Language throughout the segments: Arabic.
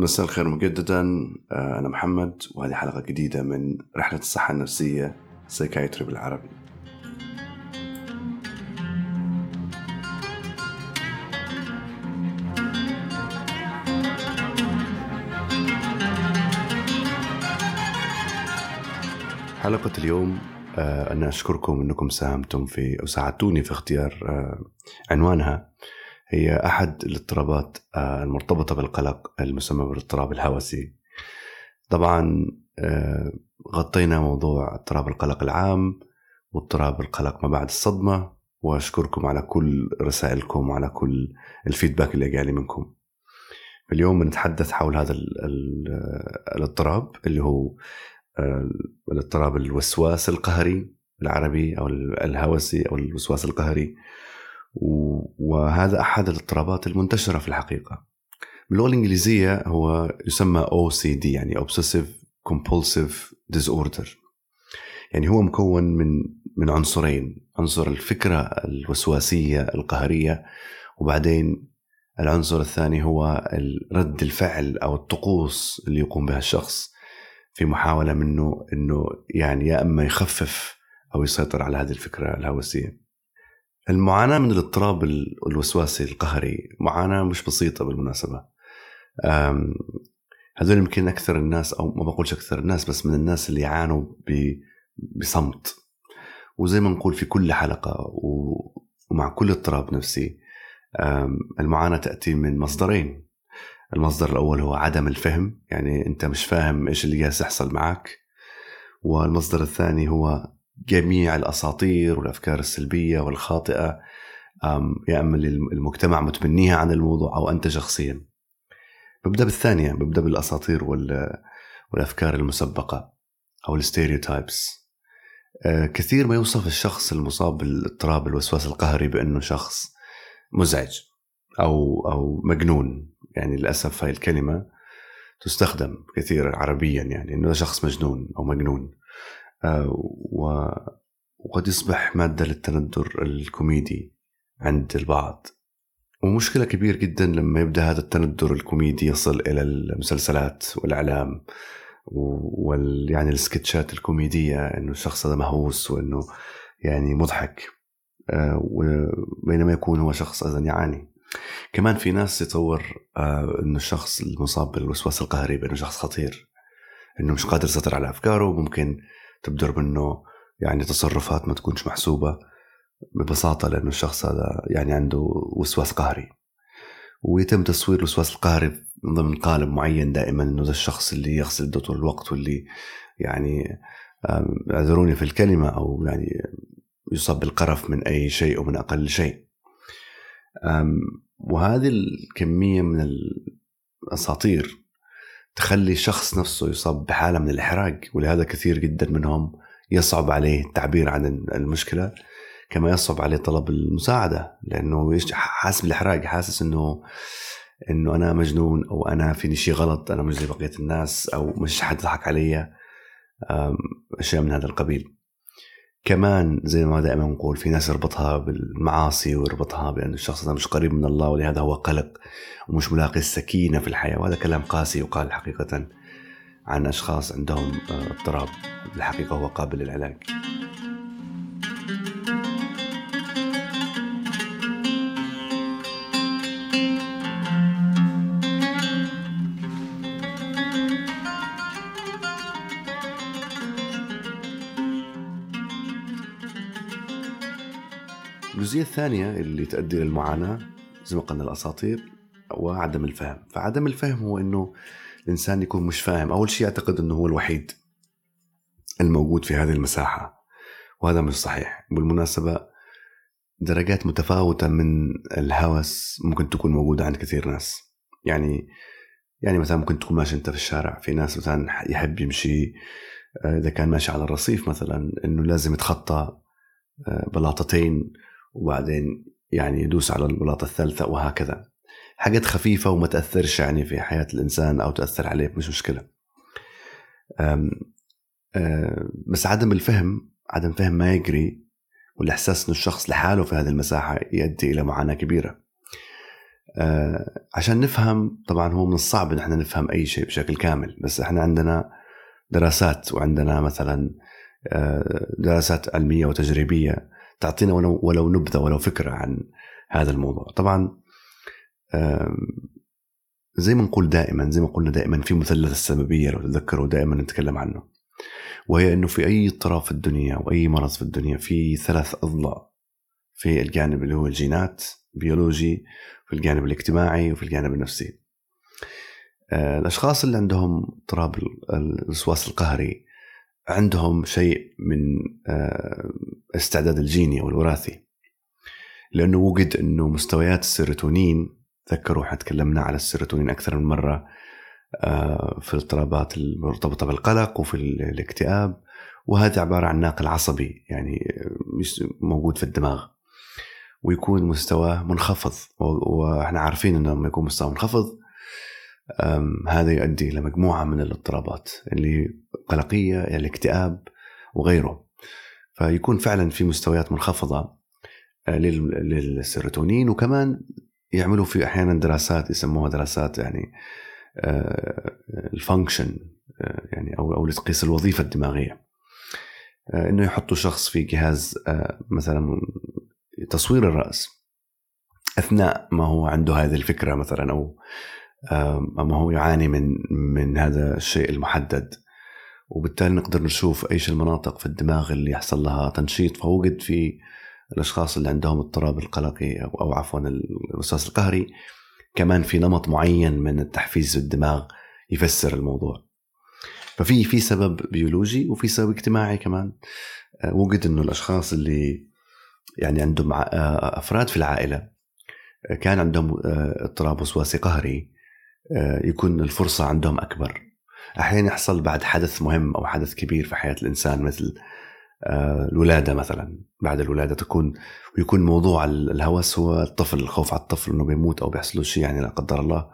مساء الخير مجددا. آه، أنا محمد وهذه حلقة جديدة من رحلة الصحة النفسية سايكايتري بالعربي. حلقة اليوم آه، أنا أشكركم أنكم ساهمتم في أو ساعدتوني في اختيار آه، عنوانها. هي أحد الاضطرابات آه، المرتبطة بالقلق المسمى بالاضطراب الهوسي. طبعا غطينا موضوع اضطراب القلق العام واضطراب القلق ما بعد الصدمة وأشكركم على كل رسائلكم وعلى كل الفيدباك اللي جالي منكم. اليوم بنتحدث حول هذا الاضطراب اللي هو الاضطراب الوسواس القهري بالعربي أو الهوسي أو الوسواس القهري. وهذا أحد الاضطرابات المنتشرة في الحقيقة. باللغة الإنجليزية هو يسمى OCD يعني Obsessive Compulsive Disorder. يعني هو مكون من من عنصرين. عنصر الفكرة الوسواسية القهرية وبعدين العنصر الثاني هو رد الفعل أو الطقوس اللي يقوم بها الشخص في محاولة منه إنه يعني يا إما يخفف أو يسيطر على هذه الفكرة الهوسية. المعاناة من الاضطراب الوسواسي القهري معاناة مش بسيطة بالمناسبة. هذول يمكن أكثر الناس أو ما بقولش أكثر الناس بس من الناس اللي يعانوا بصمت. وزي ما نقول في كل حلقة ومع كل اضطراب نفسي المعاناة تأتي من مصدرين المصدر الأول هو عدم الفهم يعني أنت مش فاهم إيش اللي جالس يحصل معك والمصدر الثاني هو جميع الأساطير والأفكار السلبية والخاطئة يا اللي المجتمع متبنيها عن الموضوع أو أنت شخصيا. ببدأ بالثانية ببدأ بالأساطير والأفكار المسبقة أو الستيريوتايبس. كثير ما يوصف الشخص المصاب بالإضطراب الوسواس القهري بأنه شخص مزعج أو أو مجنون. يعني للأسف هاي الكلمة تستخدم كثيرا عربيا يعني أنه شخص مجنون أو مجنون. وقد يصبح مادة للتندر الكوميدي عند البعض. ومشكلة كبير جدا لما يبدأ هذا التندر الكوميدي يصل إلى المسلسلات والإعلام وال يعني ال sketchات الكوميدية إنه الشخص هذا مهووس وإنه يعني مضحك آه، بينما يكون هو شخص أيضا يعاني. كمان في ناس يتصور آه إنه الشخص المصاب بالوسواس القهري بإنه شخص خطير إنه مش قادر يسيطر على أفكاره ممكن تبدر منه يعني تصرفات ما تكونش محسوبة ببساطة لأنه الشخص هذا يعني عنده وسواس قهري. ويتم تصوير الوسواس القهري من ضمن قالب معين دائما إنه ده الشخص اللي يغسل يده طول الوقت واللي يعني اعذروني في الكلمة أو يعني يصاب بالقرف من أي شيء ومن أقل شيء. وهذه الكمية من الأساطير تخلي الشخص نفسه يصاب بحالة من الإحراج ولهذا كثير جدا منهم يصعب عليه التعبير عن المشكلة كما يصعب عليه طلب المساعدة لأنه حاسس بالإحراج حاسس إنه إنه أنا مجنون أو أنا فيني شيء غلط أنا مش زي بقية الناس أو مش حد يضحك علي أشياء من هذا القبيل. كمان زي ما دائما نقول في ناس يربطها بالمعاصي ويربطها بأن الشخص هذا مش قريب من الله ولهذا هو قلق ومش ملاقي السكينة في الحياة. وهذا كلام قاسي يقال حقيقة عن أشخاص عندهم آه، اضطراب. بالحقيقة هو قابل للعلاج. الجزئية الثانية اللي تؤدي للمعاناة زي ما قلنا الأساطير وعدم الفهم. فعدم الفهم هو أنه الإنسان يكون مش فاهم. أول شيء يعتقد أنه هو الوحيد الموجود في هذه المساحة وهذا مش صحيح. بالمناسبة درجات متفاوتة من الهوس ممكن تكون موجودة عند كثير ناس. يعني يعني مثلا ممكن تكون ماشي أنت في الشارع في ناس مثلا يحب يمشي آه، إذا كان ماشي على الرصيف مثلا إنه لازم يتخطى آه، بلاطتين. وبعدين يعني يدوس على البلاطة الثالثة وهكذا. حاجات خفيفة وما تأثرش يعني في حياة الإنسان أو تأثر عليه مش مشكلة. أم أم بس عدم الفهم عدم فهم ما يجري والإحساس أن الشخص لحاله في هذه المساحة يؤدي إلى معاناة كبيرة. آه، عشان نفهم طبعا هو من الصعب إن إحنا نفهم أي شيء بشكل كامل بس إحنا عندنا دراسات وعندنا مثلا آه، دراسات علمية وتجريبية تعطينا ولو ولو نبذة ولو فكرة عن هذا الموضوع. طبعا زي ما نقول دائما زي ما قلنا دائما في مثلث السببية لو تذكروا دائما نتكلم عنه. وهي إنه في أي اضطراب في الدنيا أو اي مرض في الدنيا في ثلاث أضلاع. في الجانب اللي هو الجينات بيولوجي في الجانب الاجتماعي وفي الجانب النفسي. آه، الأشخاص اللي عندهم اضطراب الوسواس القهري عندهم شيء من آه، استعداد الجيني أو الوراثي. لأنه وجد إنه مستويات السيروتونين تذكروا إحنا تكلمنا على السيروتونين أكثر من مرة آه، في الاضطرابات المرتبطه بالقلق وفي الاكتئاب وهذا عبارة عن ناقل عصبي يعني موجود في الدماغ. ويكون مستواه منخفض وإحنا عارفين إنه لما يكون مستواه منخفض هذا يؤدي إلى مجموعة من الاضطرابات اللي قلقية الاكتئاب وغيره. فيكون فعلا في مستويات منخفضة آه، للسيروتونين وكمان يعملوا في أحيانا دراسات يسموها دراسات يعني آه، ال function آه، يعني أو أو لتقيس الوظيفة الدماغية. إنه يحطوا شخص في جهاز مثلا تصوير الرأس أثناء ما هو عنده هذه الفكرة مثلا أو ما هو يعاني من من هذا الشيء المحدد. وبالتالي نقدر نشوف إيش المناطق في الدماغ اللي يحصل لها تنشيط. فوجد في الأشخاص اللي عندهم اضطراب القلقي أو, أو عفوا الوسواس القهري كمان في نمط معين من التحفيز في الدماغ يفسر الموضوع. ففي في سبب بيولوجي وفي سبب اجتماعي كمان. آه، وجد إنه الأشخاص اللي يعني عندهم آه، أفراد في العائلة آه، كان عندهم اضطراب وسواسي قهري يكون الفرصة عندهم أكبر. أحيانا يحصل بعد حدث مهم أو حدث كبير في حياة الإنسان مثل آه، الولادة مثلا. بعد الولادة تكون ويكون موضوع الهوس هو الطفل الخوف على الطفل إنه بيموت أو بيحصل له شيء يعني لا قدر الله.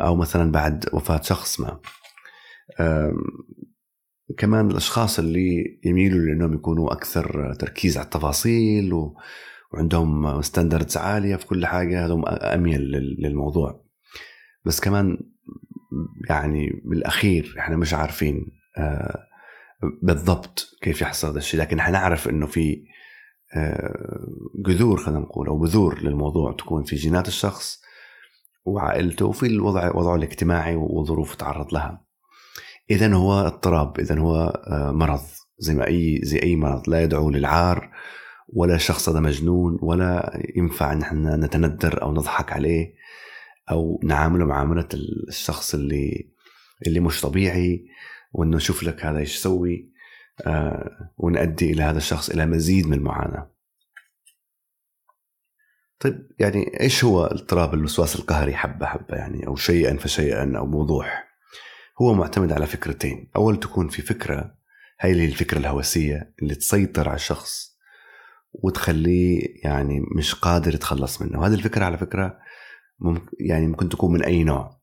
أو مثلا بعد وفاة شخص ما. كمان الأشخاص اللي يميلوا لأنهم يكونوا أكثر تركيز على التفاصيل وعندهم ستاندردز عالية في كل حاجة هذول أميل للموضوع. بس كمان يعني بالأخير إحنا مش عارفين آه، بالضبط كيف يحصل هذا الشيء لكن إحنا نعرف إنه في آه، جذور خلينا نقول أو بذور للموضوع تكون في جينات الشخص وعائلته وفي الوضع وضعه الاجتماعي وظروف تعرض لها. اذا هو اضطراب اذا هو آه، مرض زي ما أي زي أي مرض لا يدعو للعار ولا الشخص هذا مجنون ولا ينفع إن إحنا نتندر أو نضحك عليه. أو نعامله معاملة الشخص اللي اللي مش طبيعي وإنه نشوف لك هذا إيش يسوي آه ونؤدي إلى هذا الشخص إلى مزيد من المعاناة. طيب يعني إيش هو اضطراب الوسواس القهري حبة حبة يعني أو شيئا فشيئا أو بوضوح؟ هو معتمد على فكرتين، أول تكون في فكرة هاي اللي الفكرة الهوسية اللي تسيطر على الشخص وتخليه يعني مش قادر يتخلص منه، وهذه الفكرة على فكرة ممكن يعني ممكن تكون من أي نوع.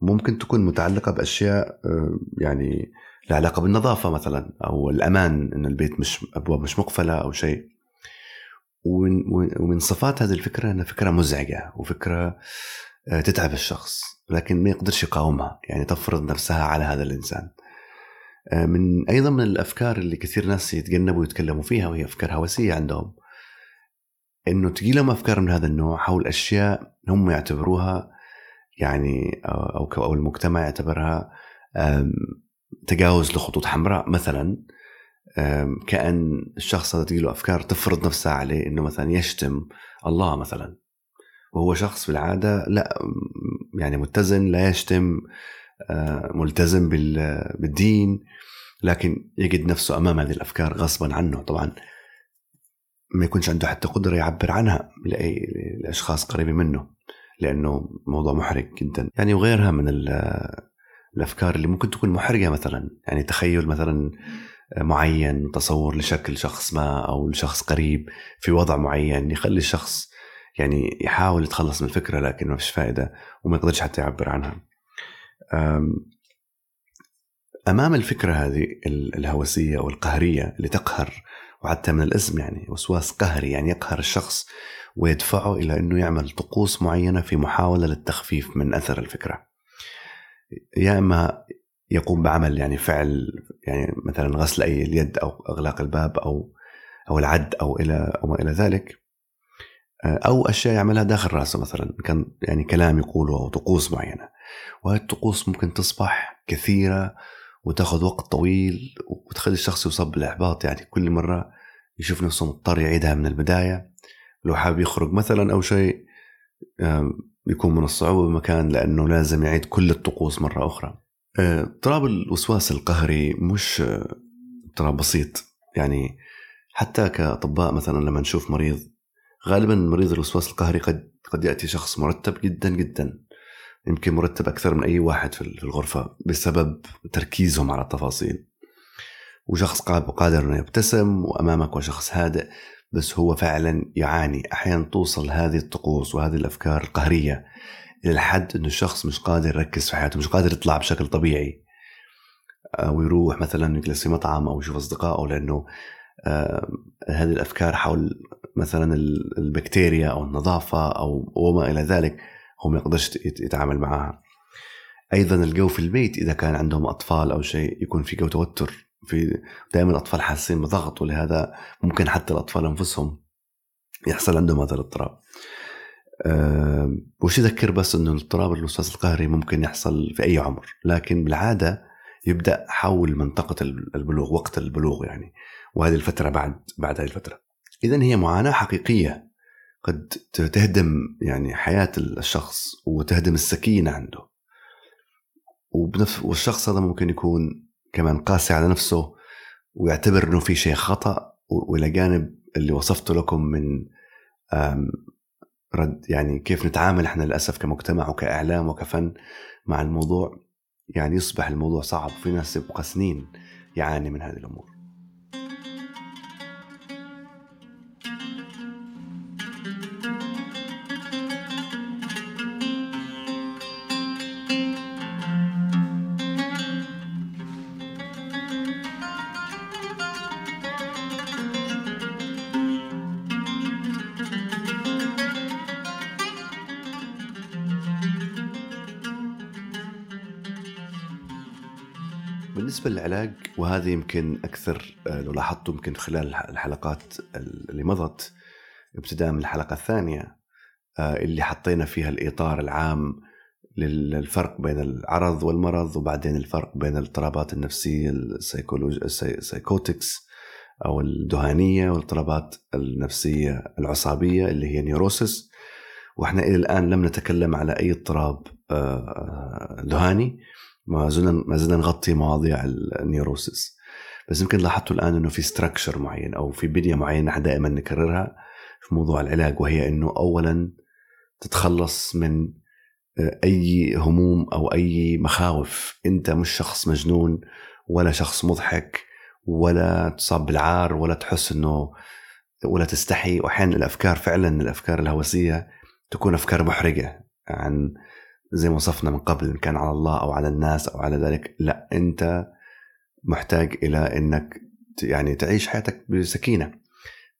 ممكن تكون متعلقة بأشياء آه، يعني لها علاقة بالنظافة مثلا أو الأمان إن البيت مش أبواب مش مقفلة أو شيء. ومن صفات هذه الفكرة إنها فكرة مزعجة وفكرة آه، تتعب الشخص لكن ما يقدرش يقاومها يعني تفرض نفسها على هذا الإنسان. آه، من أيضا من الأفكار اللي كثير ناس يتجنبوا ويتكلموا فيها وهي أفكار هوسية عندهم. إنه تجي لهم أفكار من هذا النوع حول اشياء هم يعتبروها يعني أو أو المجتمع يعتبرها تجاوز لخطوط حمراء مثلا. كأن الشخص هذا له أفكار تفرض نفسها عليه إنه مثلا يشتم الله مثلا. وهو شخص بالعادة لا يعني متزن لا يشتم آه، ملتزم بالدين لكن يجد نفسه أمام هذه الأفكار غصبا عنه طبعا. ما يكونش عنده حتى قدرة يعبر عنها لأي لأشخاص قريبين منه لأنه موضوع محرج جدا. يعني وغيرها من الأفكار اللي ممكن تكون محرجة مثلا يعني تخيل مثلا معين تصور لشكل شخص ما أو لشخص قريب في وضع معين يخلي الشخص يعني يحاول يتخلص من الفكرة لكن ما فيش فائدة وما يقدرش حتى يعبر عنها. أمام الفكرة هذه الهوسية والقهرية اللي تقهر وحتى من الاسم يعني وسواس قهري يعني يقهر الشخص ويدفعه إلى أنه يعمل طقوس معينة في محاولة للتخفيف من أثر الفكرة. يا إما يقوم بعمل يعني فعل يعني مثلا غسل أي اليد أو إغلاق الباب أو أو العد أو إلى أو ما إلى ذلك. أو أشياء يعملها داخل رأسه مثلا كان يعني كلام يقوله أو طقوس معينة. وهذه الطقوس ممكن تصبح كثيرة وتاخذ وقت طويل وتخلي الشخص يصاب بالإحباط. يعني كل مرة يشوف نفسه مضطر يعيدها من البداية. لو حاب يخرج مثلا أو شيء يكون من الصعوبة بمكان لأنه لازم يعيد كل الطقوس مرة أخرى. اضطراب الوسواس القهري مش اضطراب بسيط. يعني حتى كأطباء مثلا لما نشوف مريض غالبا مريض الوسواس القهري قد قد يأتي شخص مرتب جدا جدا. يمكن مرتب أكثر من أي واحد في الغرفة بسبب تركيزهم على التفاصيل. وشخص قادر أنه يبتسم وأمامك وشخص هادئ بس هو فعلا يعاني. أحيانا توصل هذه الطقوس وهذه الأفكار القهرية إلى الحد أنه الشخص مش قادر يركز في حياته مش قادر يطلع بشكل طبيعي. آه، يروح مثلا يجلس في مطعم أو يشوف أصدقائه لأنه آه هذه الأفكار حول مثلا البكتيريا أو النظافة أو وما إلى ذلك هو ما يقدرش يتعامل معها أيضا الجو في البيت إذا كان عندهم أطفال أو شيء يكون في جو توتر في دائما الأطفال حاسين بضغط ولهذا ممكن حتى الأطفال أنفسهم يحصل عندهم هذا الاضطراب. أه وش يذكر بس إنه الاضطراب الوسواس القهري ممكن يحصل في أي عمر لكن بالعادة يبدأ حول منطقة البلوغ وقت البلوغ يعني وهذه الفترة بعد بعد هذه الفترة. اذا هي معاناة حقيقية. قد تهدم يعني حياة الشخص وتهدم السكينة عنده. وبنفس والشخص هذا ممكن يكون كمان قاسي على نفسه ويعتبر إنه في شيء خطأ وإلى جانب اللي وصفته لكم من رد يعني كيف نتعامل إحنا للأسف كمجتمع وكإعلام وكفن مع الموضوع. يعني يصبح الموضوع صعب في ناس يبقى سنين يعاني من هذه الأمور. وهذه يمكن أكثر آه، لو لاحظتوا يمكن خلال الحلقات اللي مضت ابتداء من الحلقة الثانية آه، اللي حطينا فيها الإطار العام للفرق بين العرض والمرض وبعدين الفرق بين الاضطرابات النفسية ال psychotics أو الدهانية والاضطرابات النفسية العصابية اللي هي neurosis وإحنا إلى الآن لم نتكلم على أي اضطراب آه، دهاني. ما زلنا ما زلنا نغطي مواضيع ال neurosis. بس يمكن لاحظتوا الآن إنه في structure معين أو في بنيه معينة نحن دائما نكررها في موضوع العلاج وهي إنه اولا تتخلص من آه، أي هموم أو أي مخاوف. أنت مش شخص مجنون ولا شخص مضحك ولا تصاب بالعار ولا تحس إنه ولا تستحي. واحيانا الأفكار فعلا الأفكار الهوسية تكون أفكار محرجة عن زي ما وصفنا من قبل إن كان على الله أو على الناس أو على ذلك لا أنت محتاج إلى أنك يعني تعيش حياتك بسكينة.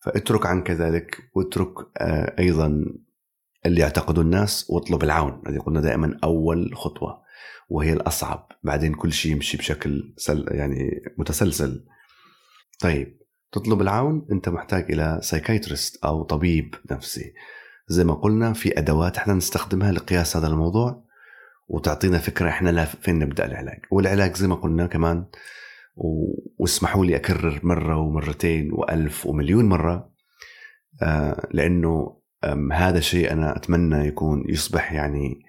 فاترك عنك ذلك واترك آه، أيضا اللي يعتقده الناس واطلب العون. هذه قلنا دائما أول خطوة وهي الأصعب. بعدين كل شيء يمشي بشكل سل يعني متسلسل. طيب تطلب العون أنت محتاج إلى سايكايترست أو طبيب نفسي. زي ما قلنا في أدوات إحنا نستخدمها لقياس هذا الموضوع وتعطينا فكرة إحنا فين نبدأ العلاج. والعلاج زي ما قلنا كمان واسمحوا لي أكرر مرة ومرتين وألف ومليون مرة آه لأنه هذا الشيء أنا أتمنى يكون يصبح يعني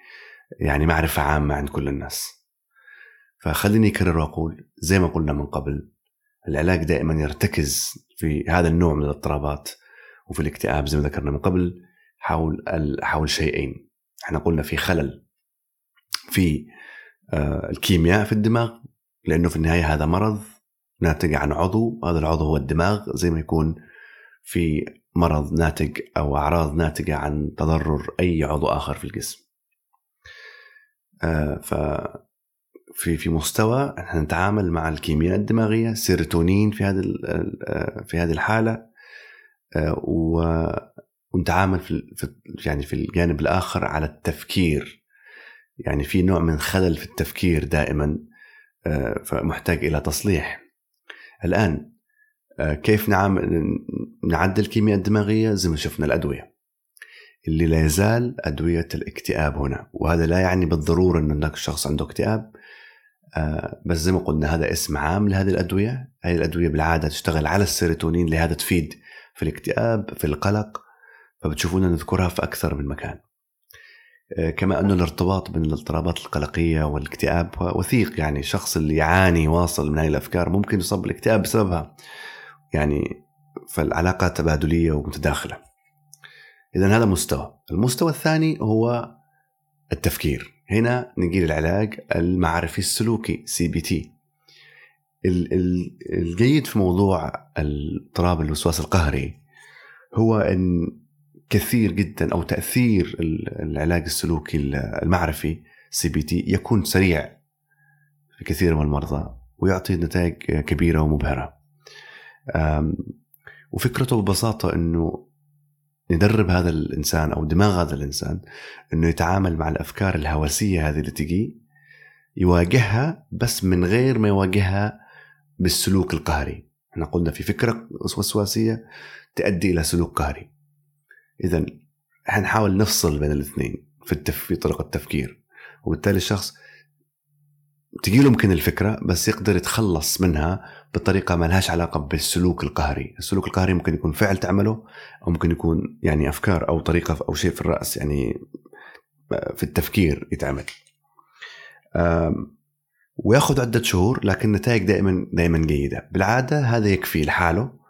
يعني معرفة عامة عند كل الناس. فخليني أكرر وأقول زي ما قلنا من قبل العلاج دائما يرتكز في هذا النوع من الاضطرابات وفي الاكتئاب زي ما ذكرنا من قبل. حول حول شيئين. إحنا قلنا في خلل في آه، الكيمياء في الدماغ لأنه في النهاية هذا مرض ناتج عن عضو هذا العضو هو الدماغ زي ما يكون في مرض ناتج أو أعراض ناتجة عن تضرر أي عضو آخر في الجسم. آه، ف في في مستوى إحنا نتعامل مع الكيمياء الدماغية سيروتونين في هذه في هذه الحالة ونتعامل في يعني في الجانب الآخر على التفكير. يعني في نوع من خلل في التفكير دائما فمحتاج إلى تصليح. الآن كيف نعمل نعدل الكيمياء الدماغية؟ زي ما شفنا الأدوية. اللي لا يزال أدوية الاكتئاب هنا. وهذا لا يعني بالضرورة إن هناك شخص عنده اكتئاب آه، بس زي ما قلنا هذا اسم عام لهذه الأدوية. هذه الأدوية بالعادة تشتغل على السيروتونين لهذا تفيد في الاكتئاب في القلق. فبتشوفونا نذكرها في أكثر من مكان. آه، كما أن الارتباط بين الاضطرابات القلقية والاكتئاب وثيق يعني الشخص اللي يعاني واصل من هذه الأفكار ممكن يصاب بالاكتئاب بسببها. يعني فالعلاقة تبادلية ومتداخلة. إذا هذا مستوى. المستوى الثاني هو التفكير. هنا نجي للعلاج المعرفي السلوكي CBT الجيد في موضوع اضطراب الوسواس القهري هو إن كثير جدا أو تأثير العلاج السلوكي المعرفي CBT يكون سريع في كثير من المرضى ويعطي نتائج كبيرة ومبهرة. وفكرته ببساطة إنه ندرب هذا الإنسان أو دماغ هذا الإنسان إنه يتعامل مع الأفكار الهوسية هذه اللي تجي يواجهها بس من غير ما يواجهها بالسلوك القهري. إحنا قلنا في فكرة وسواسية تؤدي إلى سلوك قهري. إذا حنحاول نفصل بين الاثنين في التف... في طرق التفكير. وبالتالي الشخص تجي له ممكن الفكرة بس يقدر يتخلص منها بطريقة ما لهاش علاقة بالسلوك القهري، السلوك القهري ممكن يكون فعل تعمله أو ممكن يكون يعني أفكار أو طريقة أو شيء في الرأس يعني في التفكير يتعمل. وياخذ عدة شهور لكن النتائج دائما دائما جيدة، بالعادة هذا يكفي لحاله.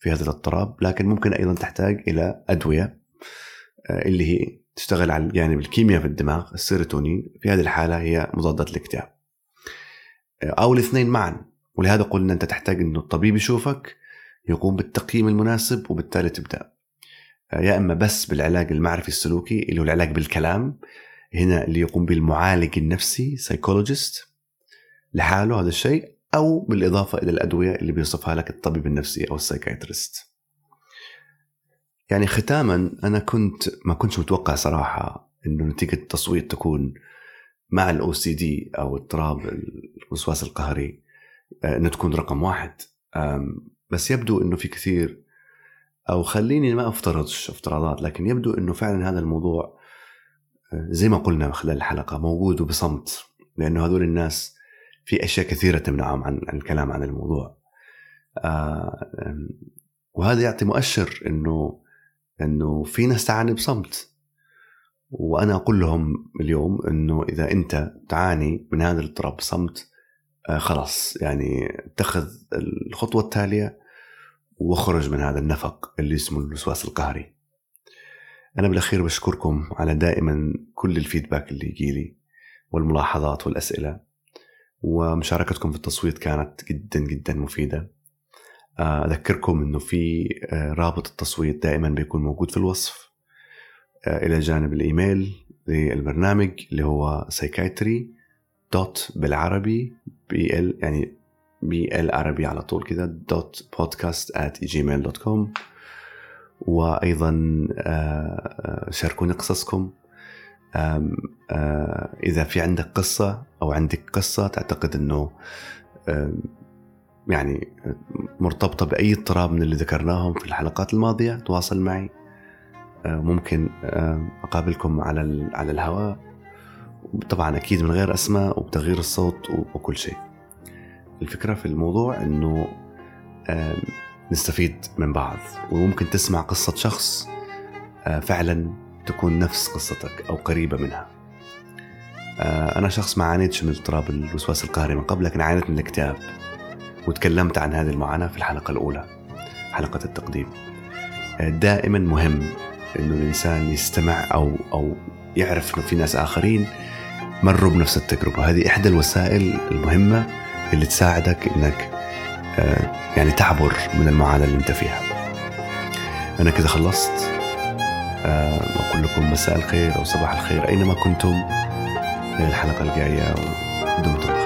في هذا الاضطراب لكن ممكن أيضا تحتاج إلى أدوية آه، اللي هي تشتغل على الجانب الكيمياء في الدماغ السيروتونين في هذه الحالة هي مضادات الاكتئاب. أو الاثنين معا. ولهذا قلنا أنت تحتاج إنه الطبيب يشوفك يقوم بالتقييم المناسب وبالتالي تبدأ. يا إما بس بالعلاج المعرفي السلوكي اللي هو العلاج بالكلام هنا اللي يقوم بالمعالج النفسي psychologist لحاله هذا الشيء. أو بالإضافة إلى الأدوية اللي بيوصفها لك الطبيب النفسي أو ال psychiatrist. يعني ختاما أنا كنت ما كنتش متوقع صراحة إنه نتيجة التصويت تكون مع ال OCD أو اضطراب الوسواس القهري آه، إنه تكون رقم واحد. بس يبدو إنه في كثير أو خليني ما أفترضش افتراضات لكن يبدو إنه فعلا هذا الموضوع آه، زي ما قلنا خلال الحلقة موجود وبصمت لأنه هذول الناس في أشياء كثيرة تمنعهم عن الكلام عن الموضوع. آه، وهذا يعطي مؤشر انه إنه في ناس تعاني بصمت. وأنا أقول لهم اليوم إنه إذا أنت تعاني من هذا الاضطراب بصمت آه، خلاص يعني اتخذ الخطوة التالية واخرج من هذا النفق اللي اسمه الوسواس القهري. أنا بالأخير بشكركم على دائما كل الفيدباك اللي يجي لي والملاحظات والأسئلة. ومشاركتكم في التصويت كانت جدا جدا مفيدة. آه، أذكركم إنه في آه، رابط التصويت دائما بيكون موجود في الوصف. آه، إلى جانب الإيميل للبرنامج اللي هو psychiatry dot بالعربي BL يعني BL عربي على طول كذا dot podcast at Gmail dot com آه، شاركوني قصصكم. إذا في عندك قصة أو عندك قصة تعتقد إنه يعني مرتبطة بأي اضطراب من اللي ذكرناهم في الحلقات الماضية تواصل معي. ممكن أقابلكم على على الهواء. طبعا أكيد من غير أسماء وبتغيير الصوت وكل شيء. الفكرة في الموضوع إنه نستفيد من بعض. وممكن تسمع قصة شخص فعلا تكون نفس قصتك أو قريبة منها. أنا شخص ما عانيتش من اضطراب الوسواس القهري من قبل لكن عانيت من الاكتئاب وتكلمت عن هذه المعاناة في الحلقة الأولى حلقة التقديم. دائما مهم إنه الإنسان يستمع أو أو يعرف إنه في ناس آخرين مروا بنفس التجربة. هذه إحدى الوسائل المهمة اللي تساعدك إنك آه، يعني تعبر من المعاناة اللي أنت فيها. أنا كذا خلصت. بقول لكم مساء الخير أو صباح الخير أينما كنتم. الحلقة الجاية ودمتم.